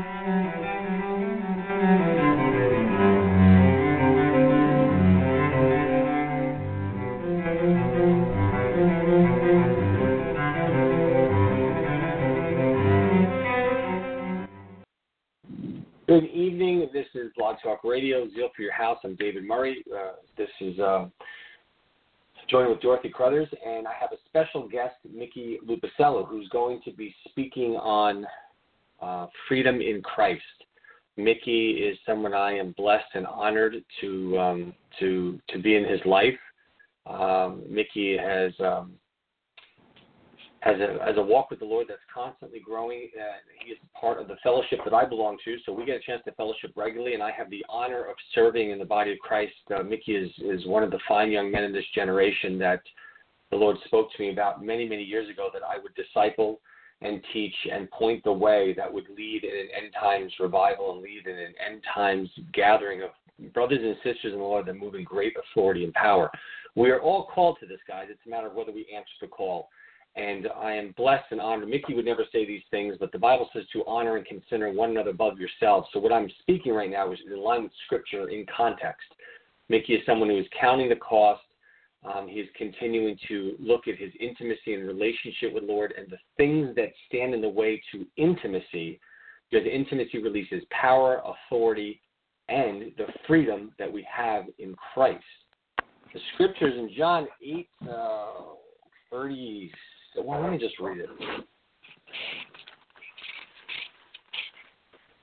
Good evening. This is Blog Talk Radio, Zeal for Your House. I'm David Murry. Uh, this is uh, joined with Dorothy Carruthers, and I have a special guest, Mickey Luposello, who's going to be speaking on uh, freedom in Christ. Mickey is someone I am blessed and honored to um, to to be in his life. Um, Mickey has um, has a has a walk with the Lord that's constantly growing. Uh, he is part of the fellowship that I belong to, so we get a chance to fellowship regularly, and I have the honor of serving in the body of Christ. Uh, Mickey is is one of the fine young men in this generation that the Lord spoke to me about many many years ago that I would disciple and teach and point the way that would lead in an end times revival and lead in an end times gathering of brothers and sisters in the Lord that move in great authority and power. We are all called to this, guys. It's a matter of whether we answer the call and I am blessed and honored. Mickey would never say these things, but the Bible says to honor and consider one another above yourselves. So what I'm speaking right now is in line with Scripture in context. Mickey is someone who is counting the cost. Um, he is continuing to look at his intimacy and relationship with Lord and the things that stand in the way to intimacy, because intimacy releases power, authority, and the freedom that we have in Christ. The scriptures in John 8, uh, 30, well, let me just read it.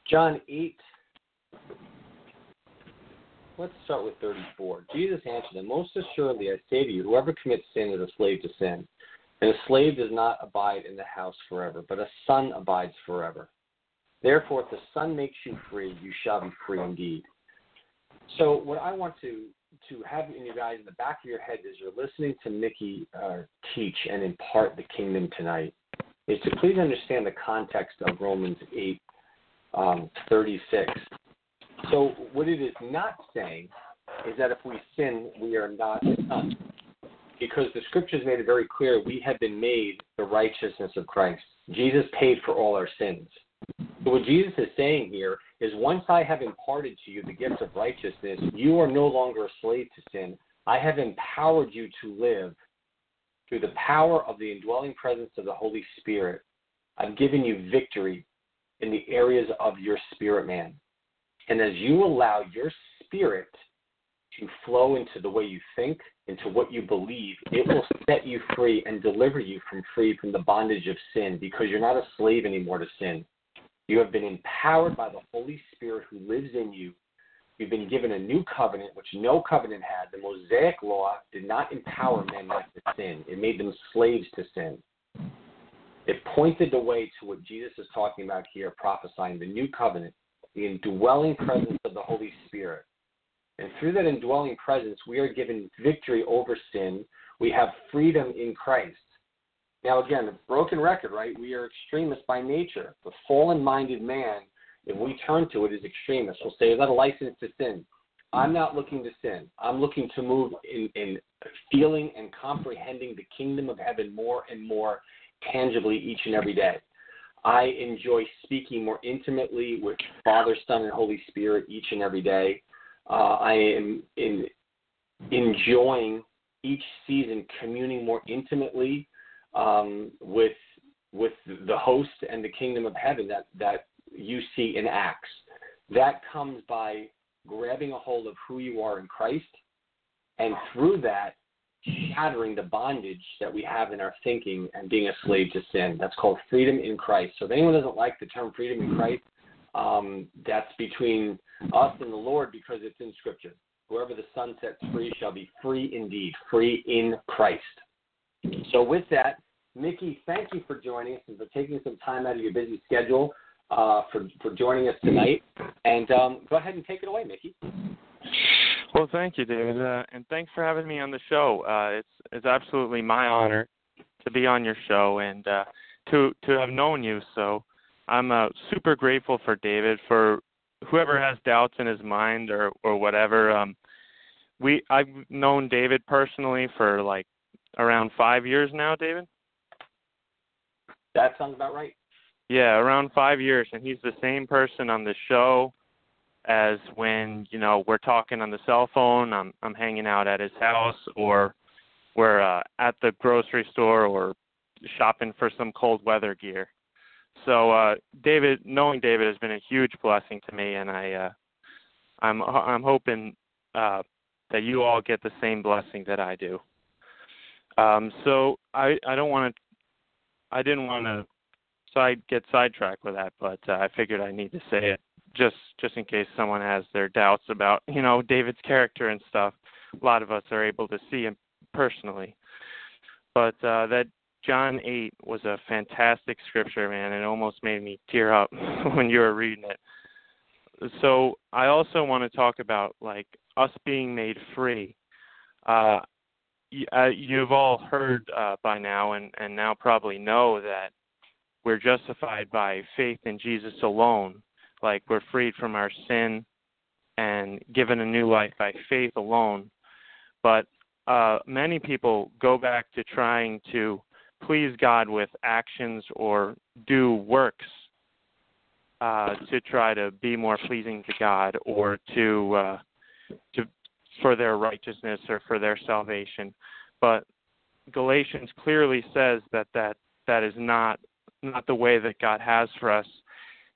John 8. Let's start with 34. Jesus answered them, Most assuredly I say to you, whoever commits sin is a slave to sin. And a slave does not abide in the house forever, but a son abides forever. Therefore, if the Son makes you free, you shall be free indeed. So, what I want to to have in your guys in the back of your head as you're listening to Mickey uh, teach and impart the kingdom tonight is to please understand the context of Romans 8 um, 36. So, what it is not saying is that if we sin, we are not. Because the scriptures made it very clear we have been made the righteousness of Christ. Jesus paid for all our sins. So what Jesus is saying here is once I have imparted to you the gift of righteousness, you are no longer a slave to sin. I have empowered you to live through the power of the indwelling presence of the Holy Spirit. I've given you victory in the areas of your spirit man. And as you allow your spirit to flow into the way you think, into what you believe, it will set you free and deliver you from free from the bondage of sin because you're not a slave anymore to sin. You have been empowered by the Holy Spirit who lives in you. You've been given a new covenant, which no covenant had. The Mosaic Law did not empower men not to sin, it made them slaves to sin. It pointed the way to what Jesus is talking about here, prophesying the new covenant, the indwelling presence of the Holy Spirit. And through that indwelling presence, we are given victory over sin. We have freedom in Christ. Now, again, a broken record, right? We are extremists by nature. The fallen minded man, if we turn to it, is extremist. We'll say, is that a license to sin? I'm not looking to sin. I'm looking to move in, in feeling and comprehending the kingdom of heaven more and more tangibly each and every day. I enjoy speaking more intimately with Father, Son, and Holy Spirit each and every day. Uh, I am in, enjoying each season communing more intimately um, with with the host and the kingdom of heaven that that you see in Acts. That comes by grabbing a hold of who you are in Christ, and through that, shattering the bondage that we have in our thinking and being a slave to sin. That's called freedom in Christ. So if anyone doesn't like the term freedom in Christ, um, that's between us and the Lord because it's in Scripture. Whoever the Son sets free shall be free indeed, free in Christ. So with that, Mickey, thank you for joining us and for taking some time out of your busy schedule. uh, for for joining us tonight. And um, go ahead and take it away, Mickey. Well, thank you, David, uh, and thanks for having me on the show. Uh, it's it's absolutely my honor to be on your show and uh, to to have known you. So I'm uh, super grateful for David for whoever has doubts in his mind or or whatever. Um, we I've known David personally for like around five years now, David. That sounds about right. Yeah, around five years, and he's the same person on the show as when you know we're talking on the cell phone. I'm I'm hanging out at his house, or we're uh, at the grocery store, or shopping for some cold weather gear. So uh, David, knowing David has been a huge blessing to me, and I uh, I'm I'm hoping uh, that you all get the same blessing that I do. Um, so I I don't want to I didn't want to side get sidetracked with that, but uh, I figured I need to say it just just in case someone has their doubts about you know David's character and stuff. A lot of us are able to see him personally, but uh, that John eight was a fantastic scripture, man. It almost made me tear up when you were reading it. So I also want to talk about like us being made free. Uh, uh, you've all heard uh, by now, and, and now probably know that we're justified by faith in Jesus alone. Like we're freed from our sin and given a new life by faith alone. But uh, many people go back to trying to please God with actions or do works uh, to try to be more pleasing to God or to uh, to for their righteousness or for their salvation. But Galatians clearly says that that that is not not the way that God has for us.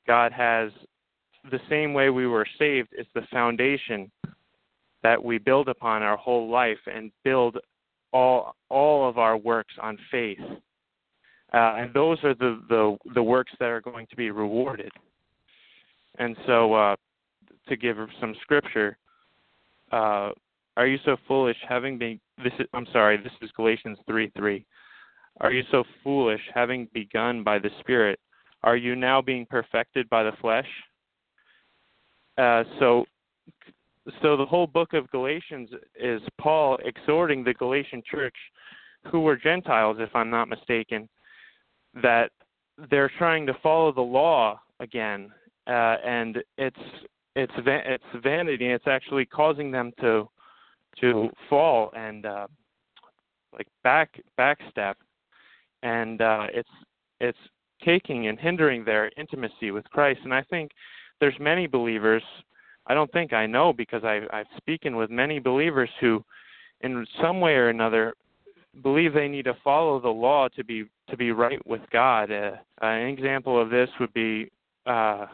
God has the same way we were saved is the foundation that we build upon our whole life and build all all of our works on faith. Uh, and those are the, the the works that are going to be rewarded. And so, uh, to give some scripture, uh, are you so foolish, having been this? Is, I'm sorry, this is Galatians three three. Are you so foolish, having begun by the Spirit? Are you now being perfected by the flesh? Uh, so, so the whole book of Galatians is Paul exhorting the Galatian church, who were Gentiles, if I'm not mistaken, that they're trying to follow the law again, uh, and it's it's it's vanity. It's actually causing them to to fall and uh, like back backstep, and uh, it's it's taking and hindering their intimacy with Christ. And I think there's many believers. I don't think I know because I, I've spoken with many believers who, in some way or another, believe they need to follow the law to be to be right with God. Uh, an example of this would be uh,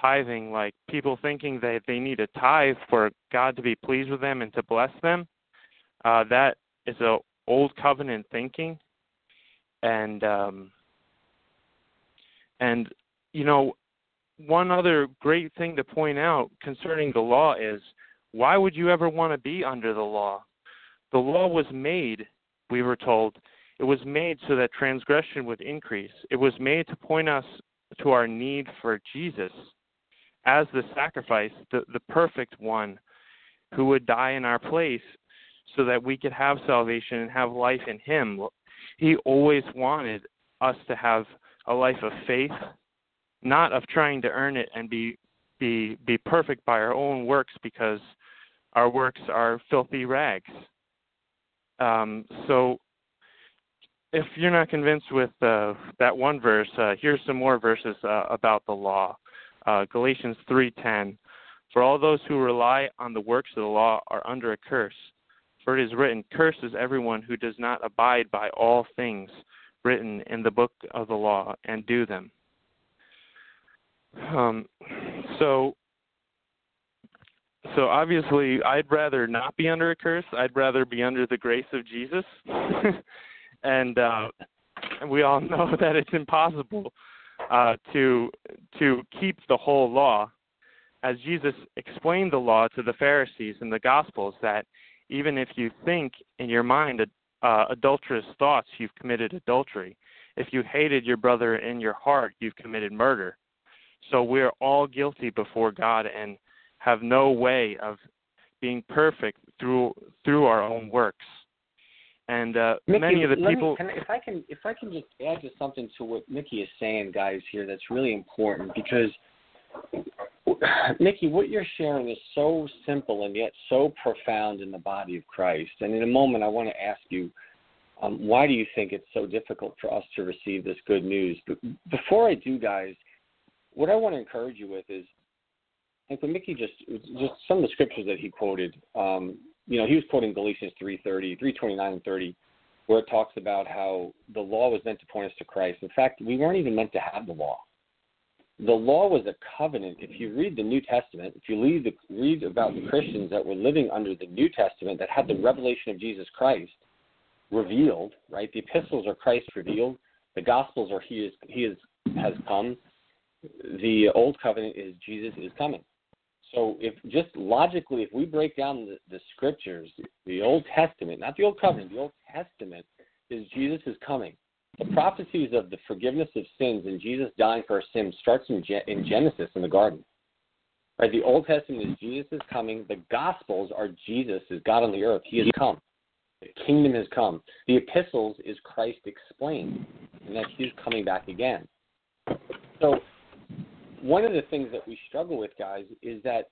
tithing, like people thinking that they need a tithe for God to be pleased with them and to bless them. Uh, that is a old covenant thinking, and um, and you know one other great thing to point out concerning the law is why would you ever want to be under the law? The law was made, we were told, it was made so that transgression would increase. It was made to point us to our need for Jesus as the sacrifice, the, the perfect one who would die in our place so that we could have salvation and have life in Him. He always wanted us to have a life of faith, not of trying to earn it and be be be perfect by our own works because our works are filthy rags. Um, so if you're not convinced with uh, that one verse, uh, here's some more verses uh, about the law uh, Galatians 3:10. For all those who rely on the works of the law are under a curse. For it is written, "Cursed is everyone who does not abide by all things written in the book of the law and do them." Um, so, so obviously, I'd rather not be under a curse. I'd rather be under the grace of Jesus, and uh, we all know that it's impossible uh, to to keep the whole law, as Jesus explained the law to the Pharisees in the Gospels, that even if you think in your mind uh, adulterous thoughts, you've committed adultery. If you hated your brother in your heart, you've committed murder. So we're all guilty before God and have no way of being perfect through through our own works. And uh, Mickey, many of the me- people can I- if I can, if I can just add to something to what Mickey is saying, guys, here, that's really important because Mickey, what you're sharing is so simple and yet so profound in the body of Christ. And in a moment, I want to ask you, um, why do you think it's so difficult for us to receive this good news? But before I do, guys, what I want to encourage you with is, like when Mickey just just some of the scriptures that he quoted. Um, you know, he was quoting Galatians 3:30, 3:29 and 30, where it talks about how the law was meant to point us to Christ. In fact, we weren't even meant to have the law. The law was a covenant. If you read the New Testament, if you read, the, read about the Christians that were living under the New Testament that had the revelation of Jesus Christ revealed, right? The epistles are Christ revealed. The Gospels are He is He is has come. The Old Covenant is Jesus is coming. So if just logically, if we break down the, the scriptures, the Old Testament, not the Old Covenant, the Old Testament is Jesus is coming. The prophecies of the forgiveness of sins and Jesus dying for our sins starts in, in Genesis in the garden. Right? The Old Testament is Jesus is coming. The Gospels are Jesus is God on the earth. He has come. The kingdom has come. The epistles is Christ explained, and that He's coming back again. So one of the things that we struggle with, guys, is that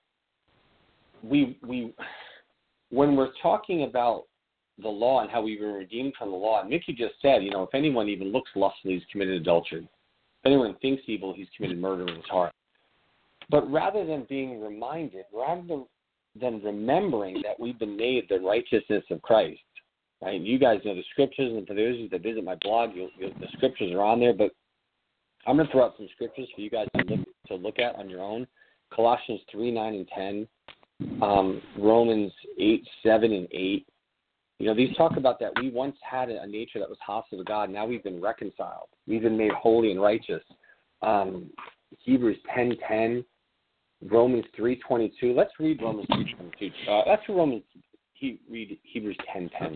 we we when we're talking about the law and how we've been redeemed from the law, and Mickey just said, you know, if anyone even looks lustfully, he's committed adultery. If anyone thinks evil, he's committed murder in his heart. But rather than being reminded, rather than, than remembering that we've been made the righteousness of Christ, right? You guys know the scriptures, and for those of you that visit my blog, you'll, you'll, the scriptures are on there. But I'm going to throw out some scriptures for you guys to look to look at on your own. Colossians three, nine, and ten. Um, Romans eight, seven, and eight. You know, these talk about that we once had a nature that was hostile to God. Now we've been reconciled. We've been made holy and righteous. Um, Hebrews ten, ten. Romans three, twenty-two. Let's read Romans three, twenty-two. Uh, let's Romans. He, read Hebrews ten, ten.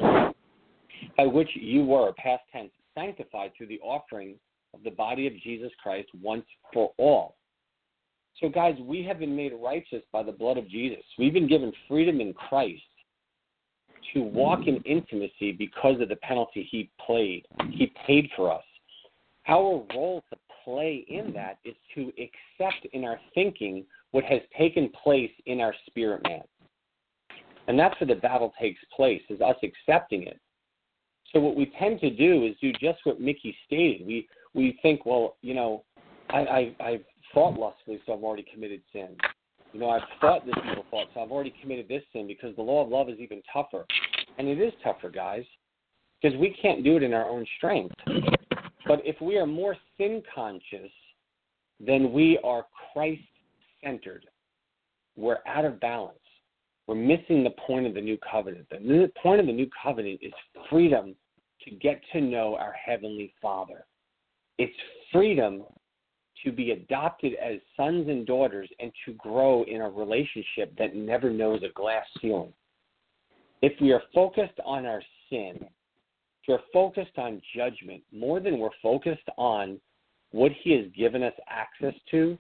By which you were, past tense, sanctified through the offering of the body of Jesus Christ once for all. So, guys, we have been made righteous by the blood of Jesus. We've been given freedom in Christ to walk in intimacy because of the penalty he played. He paid for us. Our role to play in that is to accept in our thinking what has taken place in our spirit man. And that's where the battle takes place, is us accepting it. So what we tend to do is do just what Mickey stated. We we think, well, you know, I, I I've thought lustfully, so I've already committed sin. You know, I've thought this evil thought, so I've already committed this sin because the law of love is even tougher. And it is tougher, guys, because we can't do it in our own strength. But if we are more sin conscious, then we are Christ centered. We're out of balance. We're missing the point of the new covenant. The point of the new covenant is freedom to get to know our Heavenly Father. It's freedom to be adopted as sons and daughters and to grow in a relationship that never knows a glass ceiling. If we are focused on our sin, if we're focused on judgment more than we're focused on what He has given us access to,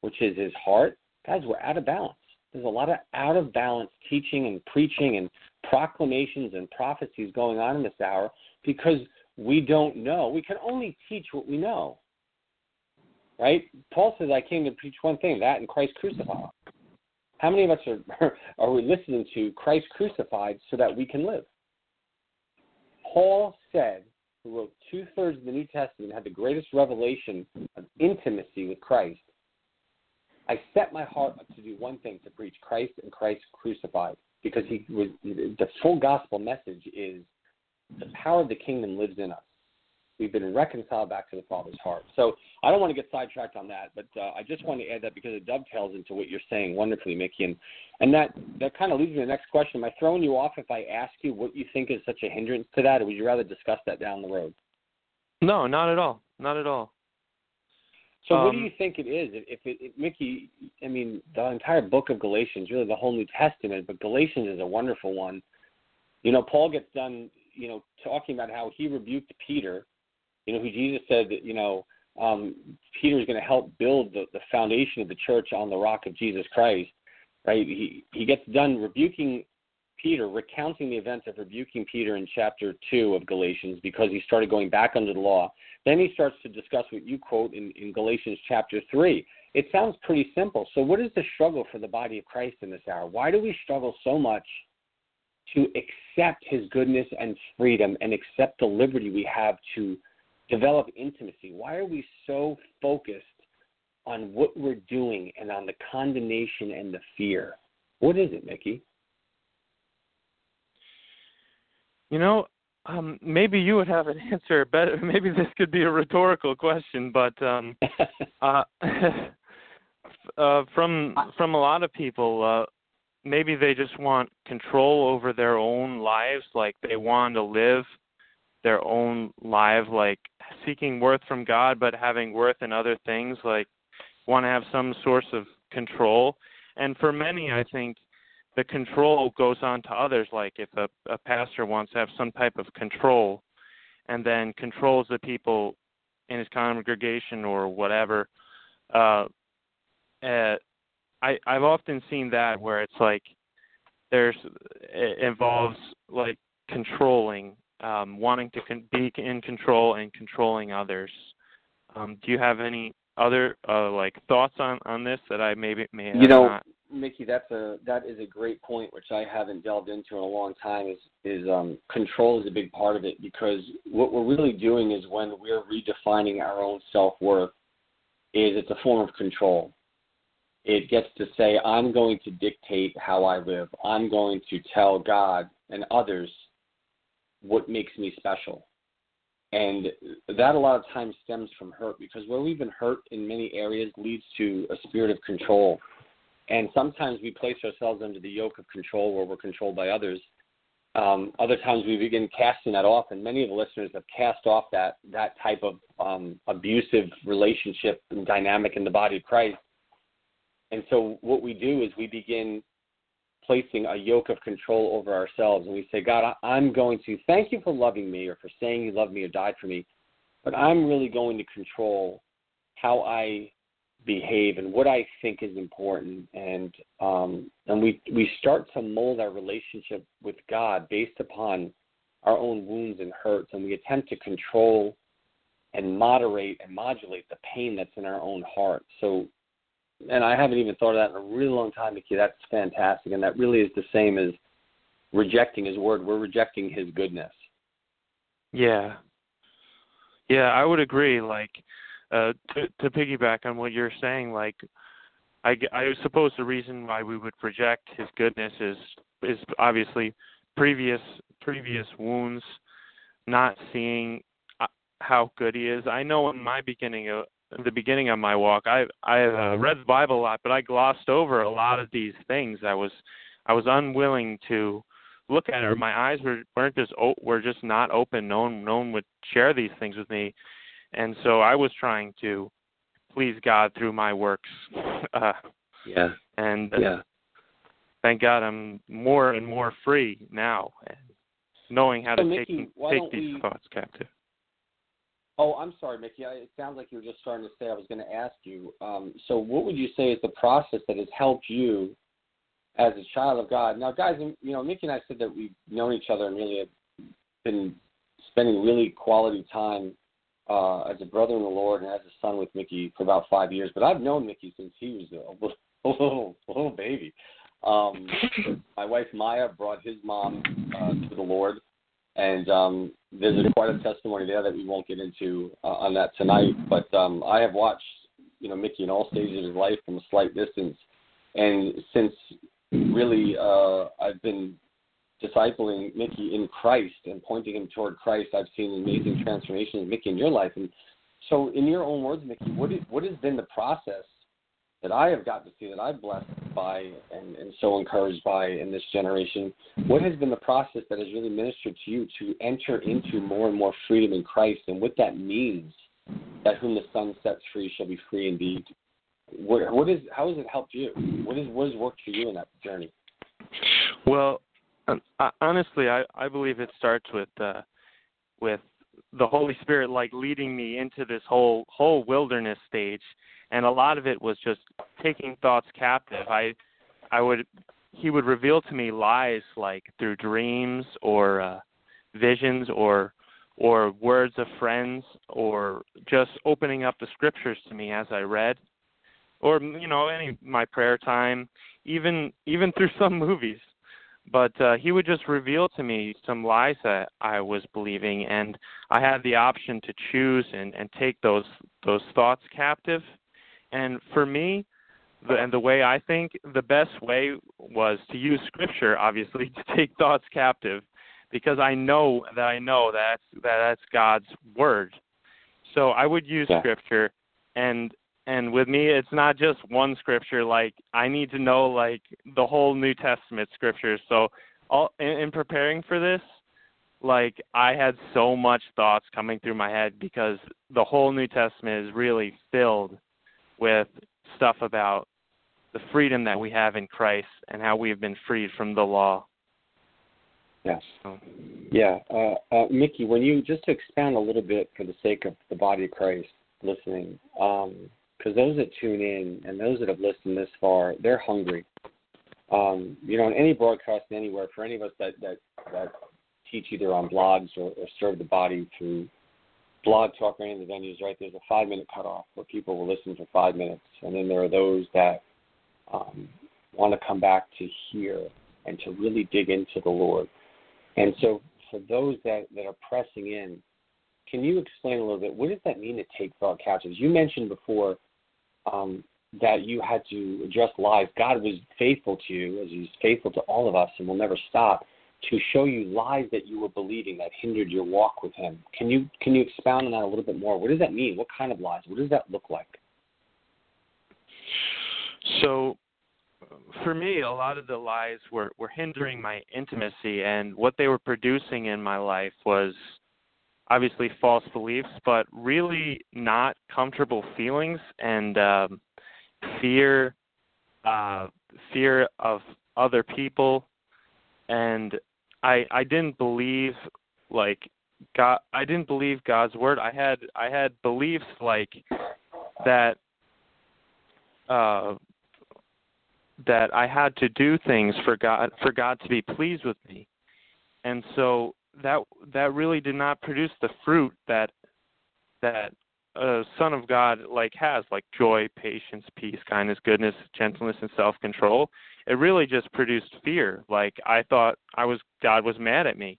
which is His heart, guys, we're out of balance. There's a lot of out of balance teaching and preaching and proclamations and prophecies going on in this hour because we don't know. We can only teach what we know. Right? Paul says, I came to preach one thing, that and Christ crucified. How many of us are, are we listening to Christ crucified so that we can live? Paul said, who wrote two thirds of the New Testament, had the greatest revelation of intimacy with Christ. I set my heart up to do one thing to preach Christ and Christ crucified because he was the full gospel message is the power of the kingdom lives in us. We've been reconciled back to the Father's heart. So I don't want to get sidetracked on that, but uh, I just want to add that because it dovetails into what you're saying wonderfully, Mickey, and and that that kind of leads me to the next question. Am I throwing you off if I ask you what you think is such a hindrance to that, or would you rather discuss that down the road? No, not at all. Not at all. So, what Um, do you think it is? If it, it, Mickey, I mean, the entire book of Galatians, really the whole New Testament, but Galatians is a wonderful one. You know, Paul gets done, you know, talking about how he rebuked Peter, you know, who Jesus said that, you know, um, Peter is going to help build the, the foundation of the church on the rock of Jesus Christ, right? He he gets done rebuking Peter, recounting the events of rebuking Peter in chapter two of Galatians because he started going back under the law. Then he starts to discuss what you quote in, in Galatians chapter three. It sounds pretty simple. So, what is the struggle for the body of Christ in this hour? Why do we struggle so much to accept his goodness and freedom and accept the liberty we have to develop intimacy? Why are we so focused on what we're doing and on the condemnation and the fear? What is it, Mickey? You know, um, maybe you would have an answer better. Maybe this could be a rhetorical question, but um, uh, uh, from from a lot of people, uh, maybe they just want control over their own lives, like they want to live their own life, like seeking worth from God, but having worth in other things, like want to have some source of control. And for many, I think the control goes on to others. Like if a, a pastor wants to have some type of control, and then controls the people in his congregation or whatever. Uh, uh, I I've often seen that where it's like there's it involves like controlling, um, wanting to con- be in control and controlling others. Um, do you have any other uh, like thoughts on on this that I maybe may have you know, not? Mickey, that's a that is a great point, which I haven't delved into in a long time. Is is um, control is a big part of it because what we're really doing is when we're redefining our own self worth, is it's a form of control. It gets to say, I'm going to dictate how I live. I'm going to tell God and others what makes me special. And that a lot of times stems from hurt because where we've been hurt in many areas leads to a spirit of control and sometimes we place ourselves under the yoke of control where we're controlled by others. Um, other times we begin casting that off, and many of the listeners have cast off that that type of um, abusive relationship and dynamic in the body of Christ. And so what we do is we begin placing a yoke of control over ourselves, and we say, God, I'm going to thank you for loving me or for saying you love me or died for me, but I'm really going to control how I behave and what I think is important, and um, and we we start to mold our relationship with God based upon our own wounds and hurts, and we attempt to control and moderate and modulate the pain that's in our own heart. So, and I haven't even thought of that in a really long time, Mickey. That's fantastic, and that really is the same as rejecting His word. We're rejecting His goodness. Yeah. Yeah, I would agree. Like, uh, to to piggyback on what you're saying, like I, I suppose the reason why we would reject his goodness is is obviously previous previous wounds, not seeing uh, how good he is. I know in my beginning of in the beginning of my walk, I I uh, read the Bible a lot, but I glossed over a lot of these things. I was I was unwilling to look at it. My eyes were weren't just o were just not open. No one no one would share these things with me and so I was trying to please God through my works. Uh, yeah. And uh, yeah. thank God I'm more and more free now, and knowing how so to Mickey, take take these we... thoughts captive. Oh, I'm sorry, Mickey. I, It sounds like you were just starting to say. I was going to ask you. Um, so, what would you say is the process that has helped you as a child of God? Now, guys, you know, Mickey and I said that we've known each other and really have been spending really quality time uh, as a brother in the Lord and as a son with Mickey for about five years. But I've known Mickey since he was a little, a little, a little baby. Um, my wife Maya brought his mom uh, to the Lord, and um, there's quite a testimony there that we won't get into uh, on that tonight. But um, I have watched, you know, Mickey in all stages of his life from a slight distance, and since really uh, I've been discipling Mickey in Christ and pointing him toward Christ, I've seen amazing transformations, Mickey, in your life. And so, in your own words, Mickey, what is, what has been the process that I have gotten to see that I'm blessed by and, and so encouraged by in this generation? What has been the process that has really ministered to you to enter into more and more freedom in Christ and what that means? That whom the Son sets free shall be free indeed. What, what is how has it helped you? What is what has worked for you in that journey? Well, honestly, I I believe it starts with uh, with the Holy Spirit like leading me into this whole whole wilderness stage, and a lot of it was just taking thoughts captive. I I would he would reveal to me lies like through dreams or uh, visions or or words of friends or just opening up the scriptures to me as I read. Or you know any my prayer time even even through some movies but uh, he would just reveal to me some lies that I was believing, and I had the option to choose and, and take those those thoughts captive. And for me, the, and the way I think, the best way was to use Scripture, obviously, to take thoughts captive, because I know that I know that's that that's God's word. So I would use yeah. Scripture, and and with me it's not just one scripture. Like i need to know like the whole new testament scriptures so all in, in preparing for this like i had so much thoughts coming through my head because the whole new testament is really filled with stuff about the freedom that we have in christ and how we have been freed from the law. Yes. Yeah. Uh, uh, mickey when you just to expand a little bit for the sake of the body of christ listening um, because those that tune in and those that have listened this far, they're hungry. Um, you know, in any broadcast anywhere, for any of us that that, that teach either on blogs or, or serve the body through blog talk or any of the venues, right? There's a five minute cutoff where people will listen for five minutes, and then there are those that um, want to come back to hear and to really dig into the Lord. And so, for those that that are pressing in, can you explain a little bit what does that mean to take thought captives? You mentioned before um, that you had to address lies. God was faithful to you, as He's faithful to all of us, and will never stop to show you lies that you were believing that hindered your walk with Him. Can you can you expound on that a little bit more? What does that mean? What kind of lies? What does that look like? So, for me, a lot of the lies were were hindering my intimacy, and what they were producing in my life was obviously false beliefs, but really not comfortable feelings and um, fear, uh, fear of other people, and I I didn't believe like God. I didn't believe God's word. I had I had beliefs like that. Uh, that I had to do things for God for God to be pleased with me. And so that that really did not produce the fruit that that a son of God like has, like joy, patience, peace, kindness, goodness, gentleness, and self-control. It really just produced fear. Like I thought I was God was mad at me.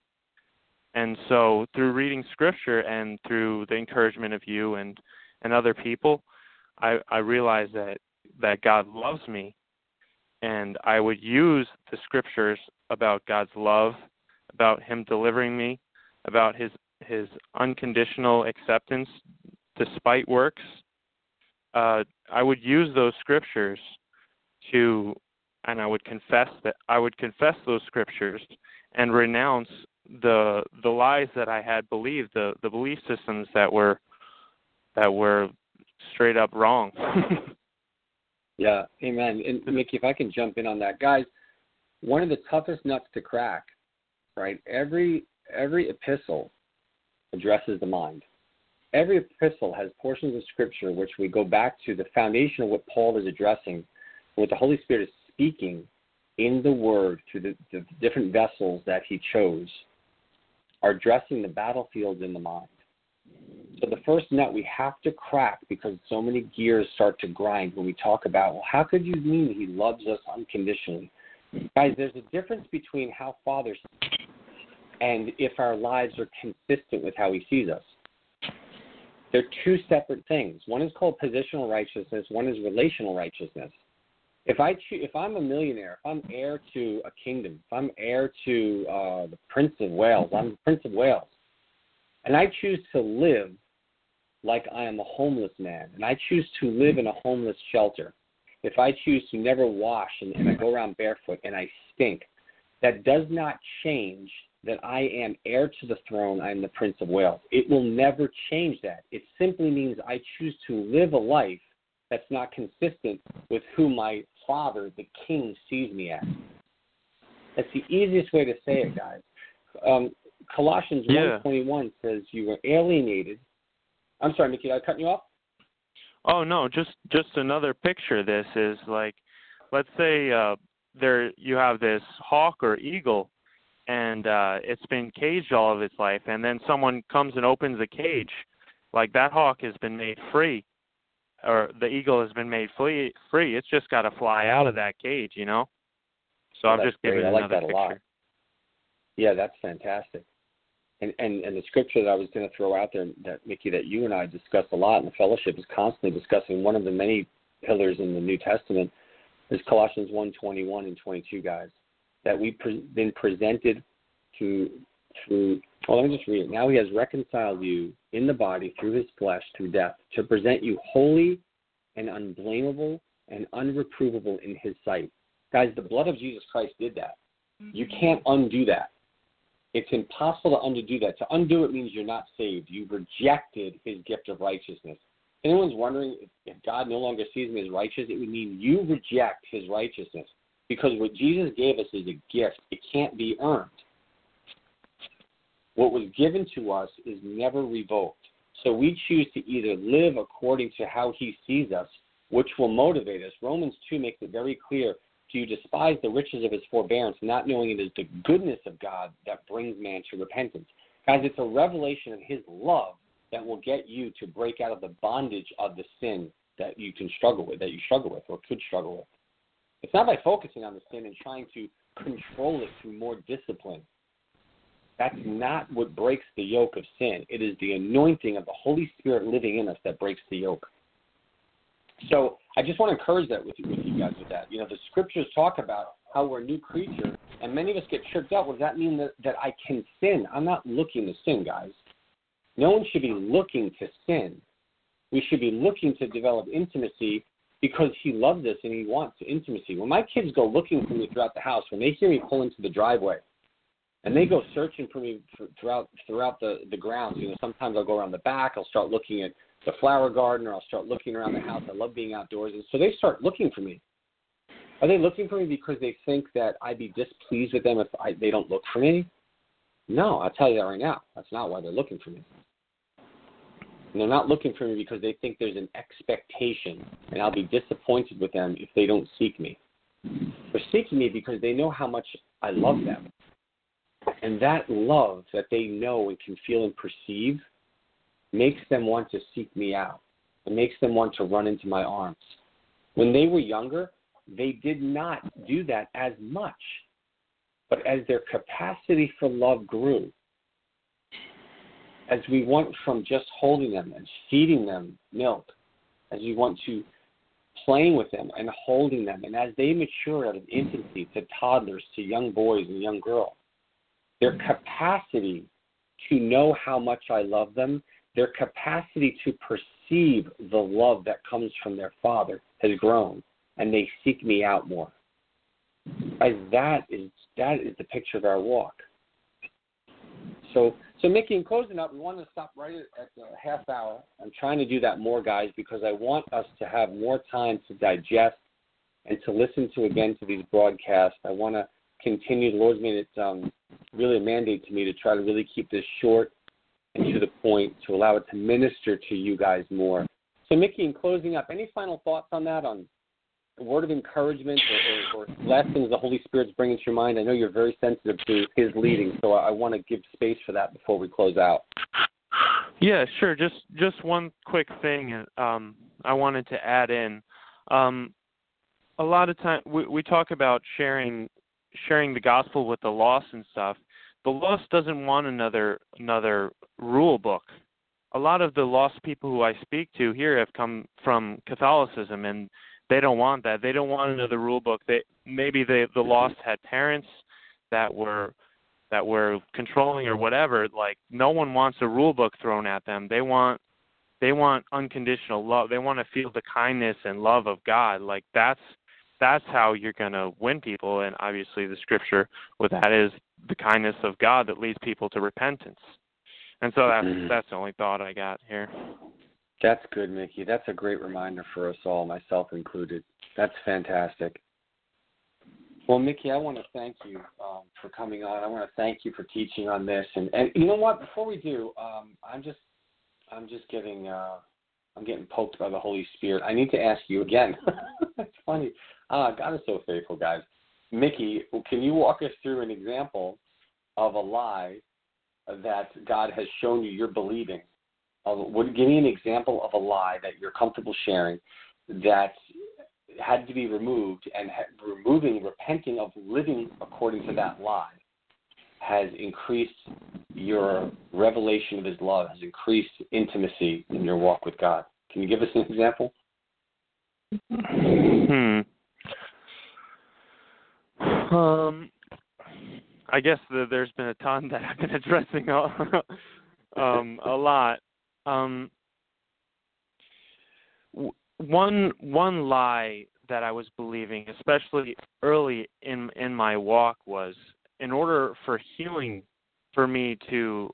And so through reading scripture and through the encouragement of you and and other people, I I realized that that God loves me and I would use the scriptures about God's love about him delivering me, about his his unconditional acceptance despite works. Uh, I would use those scriptures to, and I would confess that I would confess those scriptures and renounce the the lies that I had believed, the the belief systems that were that were straight up wrong. yeah, amen. And Mickey, if I can jump in on that, guys, one of the toughest nuts to crack right? Every every epistle addresses the mind. Every epistle has portions of scripture which we go back to the foundation of what Paul is addressing, what the Holy Spirit is speaking in the Word through the, the different vessels that He chose, are addressing the battlefields in the mind. So the first nut we have to crack because so many gears start to grind when we talk about, well, how could you mean He loves us unconditionally? Guys, there's a difference between how Father and if our lives are consistent with how He sees us. They're two separate things. One is called positional righteousness. One is relational righteousness. If I cho- if I'm a millionaire, if I'm heir to a kingdom, if I'm heir to uh, the Prince of Wales, I'm the Prince of Wales, and I choose to live like I am a homeless man, and I choose to live in a homeless shelter, if I choose to never wash and, and I go around barefoot and I stink, that does not change that I am heir to the throne. I am the Prince of Wales. It will never change that. It simply means I choose to live a life that's not consistent with who my father, the king, sees me as. That's the easiest way to say it, guys. Um, Colossians Yeah. 1.21 says you were alienated. I'm sorry, Mickey, did I cut you off? Oh no, just just another picture. of This is like, let's say uh, there you have this hawk or eagle, and uh, it's been caged all of its life, and then someone comes and opens the cage, like that hawk has been made free, or the eagle has been made free. Free. It's just got to fly out of that cage, you know. So Oh, I'm just giving great. I like another that a picture. lot. Yeah, that's fantastic. And and and the scripture that I was going to throw out there, that Mickey, that you and I discuss a lot in the fellowship, is constantly discussing one of the many pillars in the New Testament is Colossians 1:21 and 22, guys. That we've pre- been presented to through. Well, let me just read it. Now he has reconciled you in the body through his flesh through death to present you holy and unblameable and unreprovable in his sight. Guys, the blood of Jesus Christ did that. Mm-hmm. You can't undo that. It's impossible to undo that. To undo it means you're not saved. You've rejected his gift of righteousness. If anyone's wondering if God no longer sees me as righteous, it would mean you reject his righteousness. Because what Jesus gave us is a gift. It can't be earned. What was given to us is never revoked. So we choose to either live according to how he sees us, which will motivate us. Romans 2 makes it very clear do you despise the riches of his forbearance, not knowing it is the goodness of God that brings man to repentance? Guys, it's a revelation of his love that will get you to break out of the bondage of the sin that you can struggle with, that you struggle with or could struggle with. It's not by focusing on the sin and trying to control it through more discipline. That's not what breaks the yoke of sin. It is the anointing of the Holy Spirit living in us that breaks the yoke. So I just want to encourage that with you, with you guys with that. You know, the scriptures talk about how we're a new creature, and many of us get tripped up. What does that mean that, that I can sin? I'm not looking to sin, guys. No one should be looking to sin. We should be looking to develop intimacy because he loves us and he wants intimacy. When my kids go looking for me throughout the house, when they hear me pull into the driveway, and they go searching for me for, throughout throughout the the grounds. You know, sometimes I'll go around the back. I'll start looking at the flower garden, or I'll start looking around the house. I love being outdoors, and so they start looking for me. Are they looking for me because they think that I'd be displeased with them if I, they don't look for me? No, I'll tell you that right now. That's not why they're looking for me. And they're not looking for me because they think there's an expectation, and I'll be disappointed with them if they don't seek me. They're seeking me because they know how much I love them. And that love that they know and can feel and perceive makes them want to seek me out. It makes them want to run into my arms. When they were younger, they did not do that as much. But as their capacity for love grew, as we went from just holding them and feeding them milk, as we want to playing with them and holding them, and as they mature out of infancy to toddlers to young boys and young girls, their capacity to know how much I love them, their capacity to perceive the love that comes from their father has grown, and they seek me out more. Guys, that is that is the picture of our walk. So, so Mickey, in closing up, we want to stop right at the half hour. I'm trying to do that more, guys, because I want us to have more time to digest and to listen to again to these broadcasts. I want to continue. The Lord's made it um, really a mandate to me to try to really keep this short and to the point to allow it to minister to you guys more. So, Mickey, in closing up, any final thoughts on that? On word of encouragement or, or, or the Holy Spirit's bringing to your mind? I know you're very sensitive to His leading, so I, I want to give space for that before we close out. Yeah, sure. Just just one quick thing um, I wanted to add in. Um, a lot of time we, we talk about sharing sharing the gospel with the lost and stuff. The lost doesn't want another another rule book. A lot of the lost people who I speak to here have come from Catholicism, and they don't want that. They don't want another rule book. They maybe they the lost had parents that were that were controlling or whatever. Like no one wants a rule book thrown at them. They want they want unconditional love. They want to feel the kindness and love of God. Like that's that's how you're going to win people and obviously the scripture with that is the kindness of God that leads people to repentance. And so that's Mhm. that's the only thought I got here. That's good, Mickey. That's a great reminder for us all, myself included. That's fantastic. Well, Mickey, I want to thank you um, for coming on. I want to thank you for teaching on this. And, and you know what? Before we do, um, I'm just I'm just getting uh, I'm getting poked by the Holy Spirit. I need to ask you again. That's funny. Uh, God is so faithful, guys. Mickey, can you walk us through an example of a lie that God has shown you you're believing? Uh, would give me an example of a lie that you're comfortable sharing that had to be removed, and removing, repenting of living according to that lie has increased your revelation of His love, has increased intimacy in your walk with God. Can you give us an example? Hmm. Um, I guess the, there's been a ton that I've been addressing um, a lot. Um, one one lie that I was believing, especially early in in my walk, was in order for healing for me to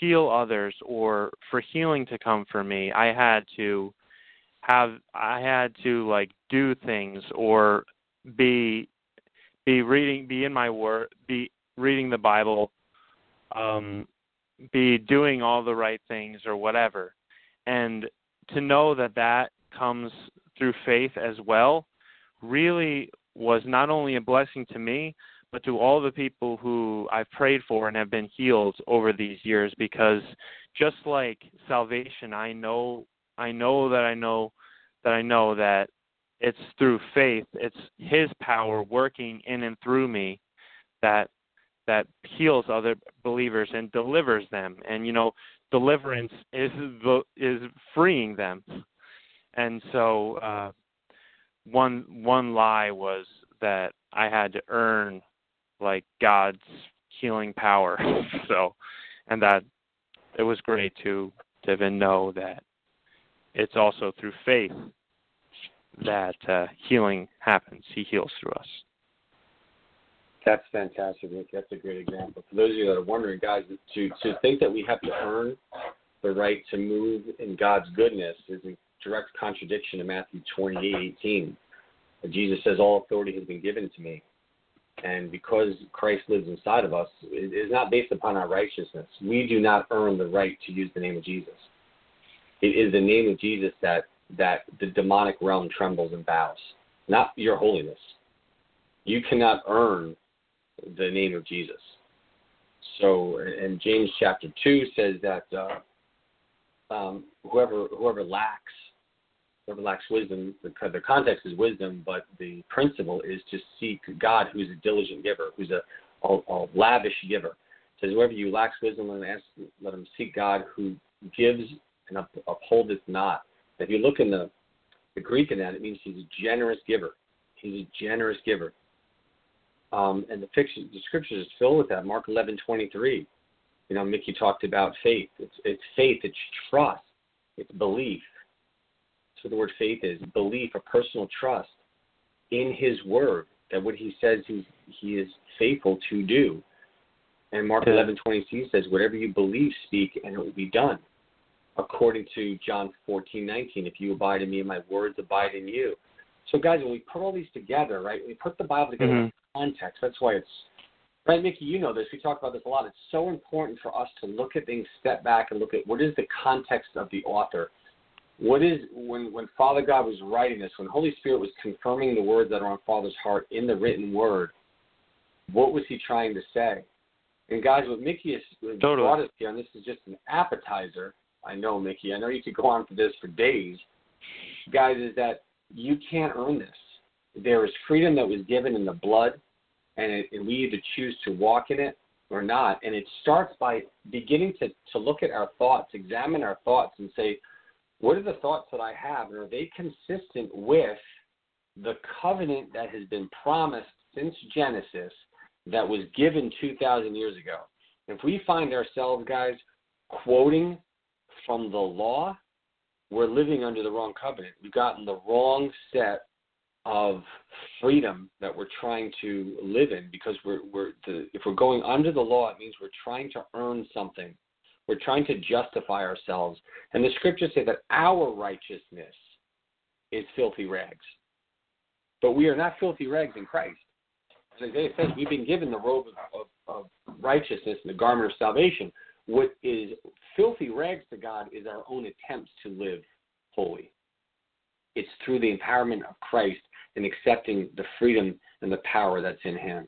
heal others or for healing to come for me, I had to have I had to like do things or be be reading be in my word be reading the Bible um be doing all the right things or whatever. And to know that that comes through faith as well really was not only a blessing to me, but to all the people who I've prayed for and have been healed over these years. Because just like salvation, I know I know that I know that I know that it's through faith, it's his power working in and through me that that heals other believers and delivers them. And you know, deliverance is is freeing them and so uh, one one lie was that I had to earn like God's healing power. so, and that it was great to to even know that it's also through faith that uh, healing happens. He heals through us. That's fantastic, Nick. That's a great example. For those of you that are wondering, guys, to to think that we have to earn the right to move in God's goodness is a direct contradiction to Matthew 28:18. Jesus says, "All authority has been given to me," and because Christ lives inside of us, it is not based upon our righteousness. We do not earn the right to use the name of Jesus. It is the name of Jesus that that the demonic realm trembles and bows, not your holiness. You cannot earn the name of Jesus. So, and James chapter two says that uh, um, whoever whoever lacks whoever lacks wisdom, the, the context is wisdom, but the principle is to seek God, who's a diligent giver, who's a, a, a lavish giver. It says, whoever you lacks wisdom, let him, ask, let him seek God, who gives and up, upholdeth not. If you look in the, the Greek in that, it means he's a generous giver. He's a generous giver. Um, and the, fiction, the scriptures is filled with that. Mark 11, 23. You know, Mickey talked about faith. It's, it's faith, it's trust, it's belief. That's what the word faith is belief, a personal trust in His Word, that what He says He, he is faithful to do. And Mark yeah. 11 22 says, Whatever you believe, speak, and it will be done. According to John 14 19, if you abide in me and my words abide in you. So, guys, when we put all these together, right, we put the Bible together mm-hmm. Context. That's why it's right, Mickey. You know this. We talk about this a lot. It's so important for us to look at things, step back, and look at what is the context of the author what is when when Father God was writing this, when Holy Spirit was confirming the words that are on Father's heart in the written word, what was he trying to say? And guys, what Mickey has totally. brought us here, and this is just an appetizer. I know, Mickey. I know you could go on for this for days, guys. Is that you can't earn this. There is freedom that was given in the blood, and, it, and we either choose to walk in it or not. And it starts by beginning to to look at our thoughts, examine our thoughts, and say what are the thoughts that I have, and are they consistent with the covenant that has been promised since Genesis that was given 2,000 years ago? If we find ourselves, guys, quoting from the law, we're living under the wrong covenant. We've gotten the wrong set of freedom that we're trying to live in because we're, we're the, if we're going under the law, it means we're trying to earn something we're trying to justify ourselves. And the scriptures say that our righteousness is filthy rags. But we are not filthy rags in Christ. As Isaiah says we've been given the robe of, of, of righteousness and the garment of salvation. What is filthy rags to God is our own attempts to live holy. It's through the empowerment of Christ and accepting the freedom and the power that's in Him.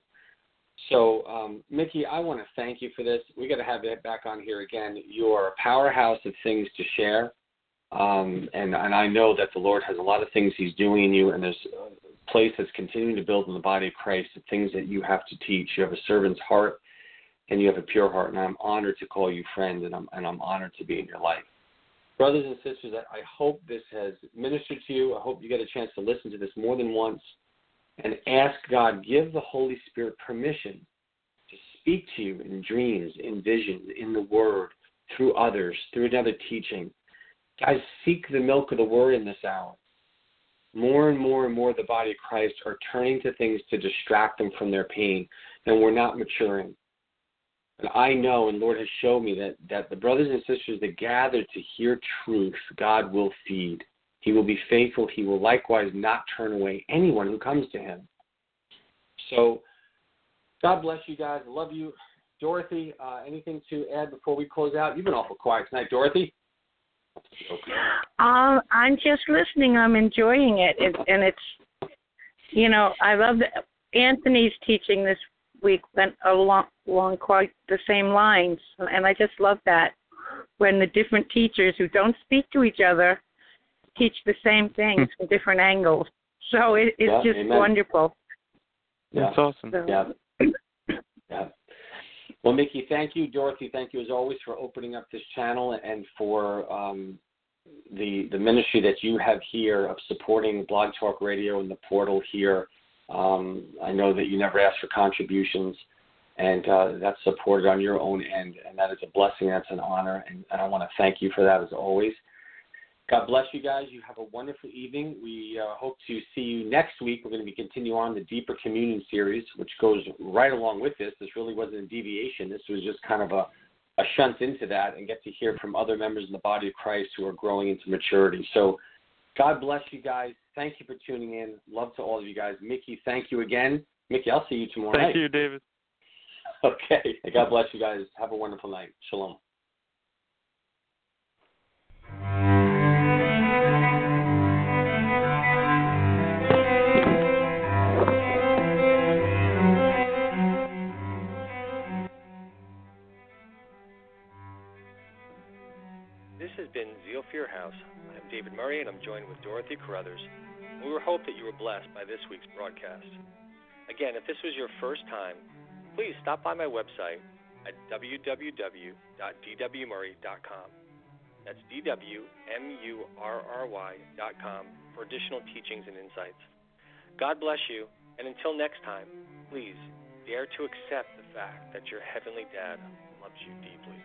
So, um, Mickey, I want to thank you for this. We got to have that back on here again. You're a powerhouse of things to share, um, and and I know that the Lord has a lot of things He's doing in you, and there's a place that's continuing to build in the body of Christ. The things that you have to teach. You have a servant's heart, and you have a pure heart, and I'm honored to call you friend, and I'm and I'm honored to be in your life. Brothers and sisters, I hope this has ministered to you. I hope you get a chance to listen to this more than once and ask God, give the Holy Spirit permission to speak to you in dreams, in visions, in the Word, through others, through another teaching. Guys, seek the milk of the Word in this hour. More and more and more, the body of Christ are turning to things to distract them from their pain, and we're not maturing. And I know, and Lord has shown me that, that the brothers and sisters that gather to hear truth, God will feed. He will be faithful. He will likewise not turn away anyone who comes to him. So, God bless you guys. Love you. Dorothy, uh, anything to add before we close out? You've been awful quiet tonight, Dorothy. Okay. Um, I'm just listening. I'm enjoying it, it and it's, you know, I love that Anthony's teaching this week went along along quite the same lines, and I just love that when the different teachers who don't speak to each other teach the same things from different angles. So it, it's yeah, just amen. wonderful. Yeah. That's awesome. So, yeah. yeah. Well, Mickey, thank you. Dorothy, thank you as always for opening up this channel and for um, the the ministry that you have here of supporting Blog Talk Radio and the portal here. Um, I know that you never ask for contributions, and uh, that's supported on your own end, and that is a blessing. That's an honor, and, and I want to thank you for that as always. God bless you guys. You have a wonderful evening. We uh, hope to see you next week. We're going to be continuing on the Deeper Communion series, which goes right along with this. This really wasn't a deviation. This was just kind of a, a shunt into that and get to hear from other members in the body of Christ who are growing into maturity. So God bless you guys. Thank you for tuning in. Love to all of you guys. Mickey, thank you again. Mickey, I'll see you tomorrow Thank night. you, David. Okay. God bless you guys. Have a wonderful night. Shalom. This has been Zeal for Your House. David Murry, and I'm joined with Dorothy Carruthers. We hope that you were blessed by this week's broadcast. Again, if this was your first time, please stop by my website at www.dwmurry.com. That's D-W-M-U-R-R-Y.com for additional teachings and insights. God bless you, and until next time, please dare to accept the fact that your Heavenly Dad loves you deeply.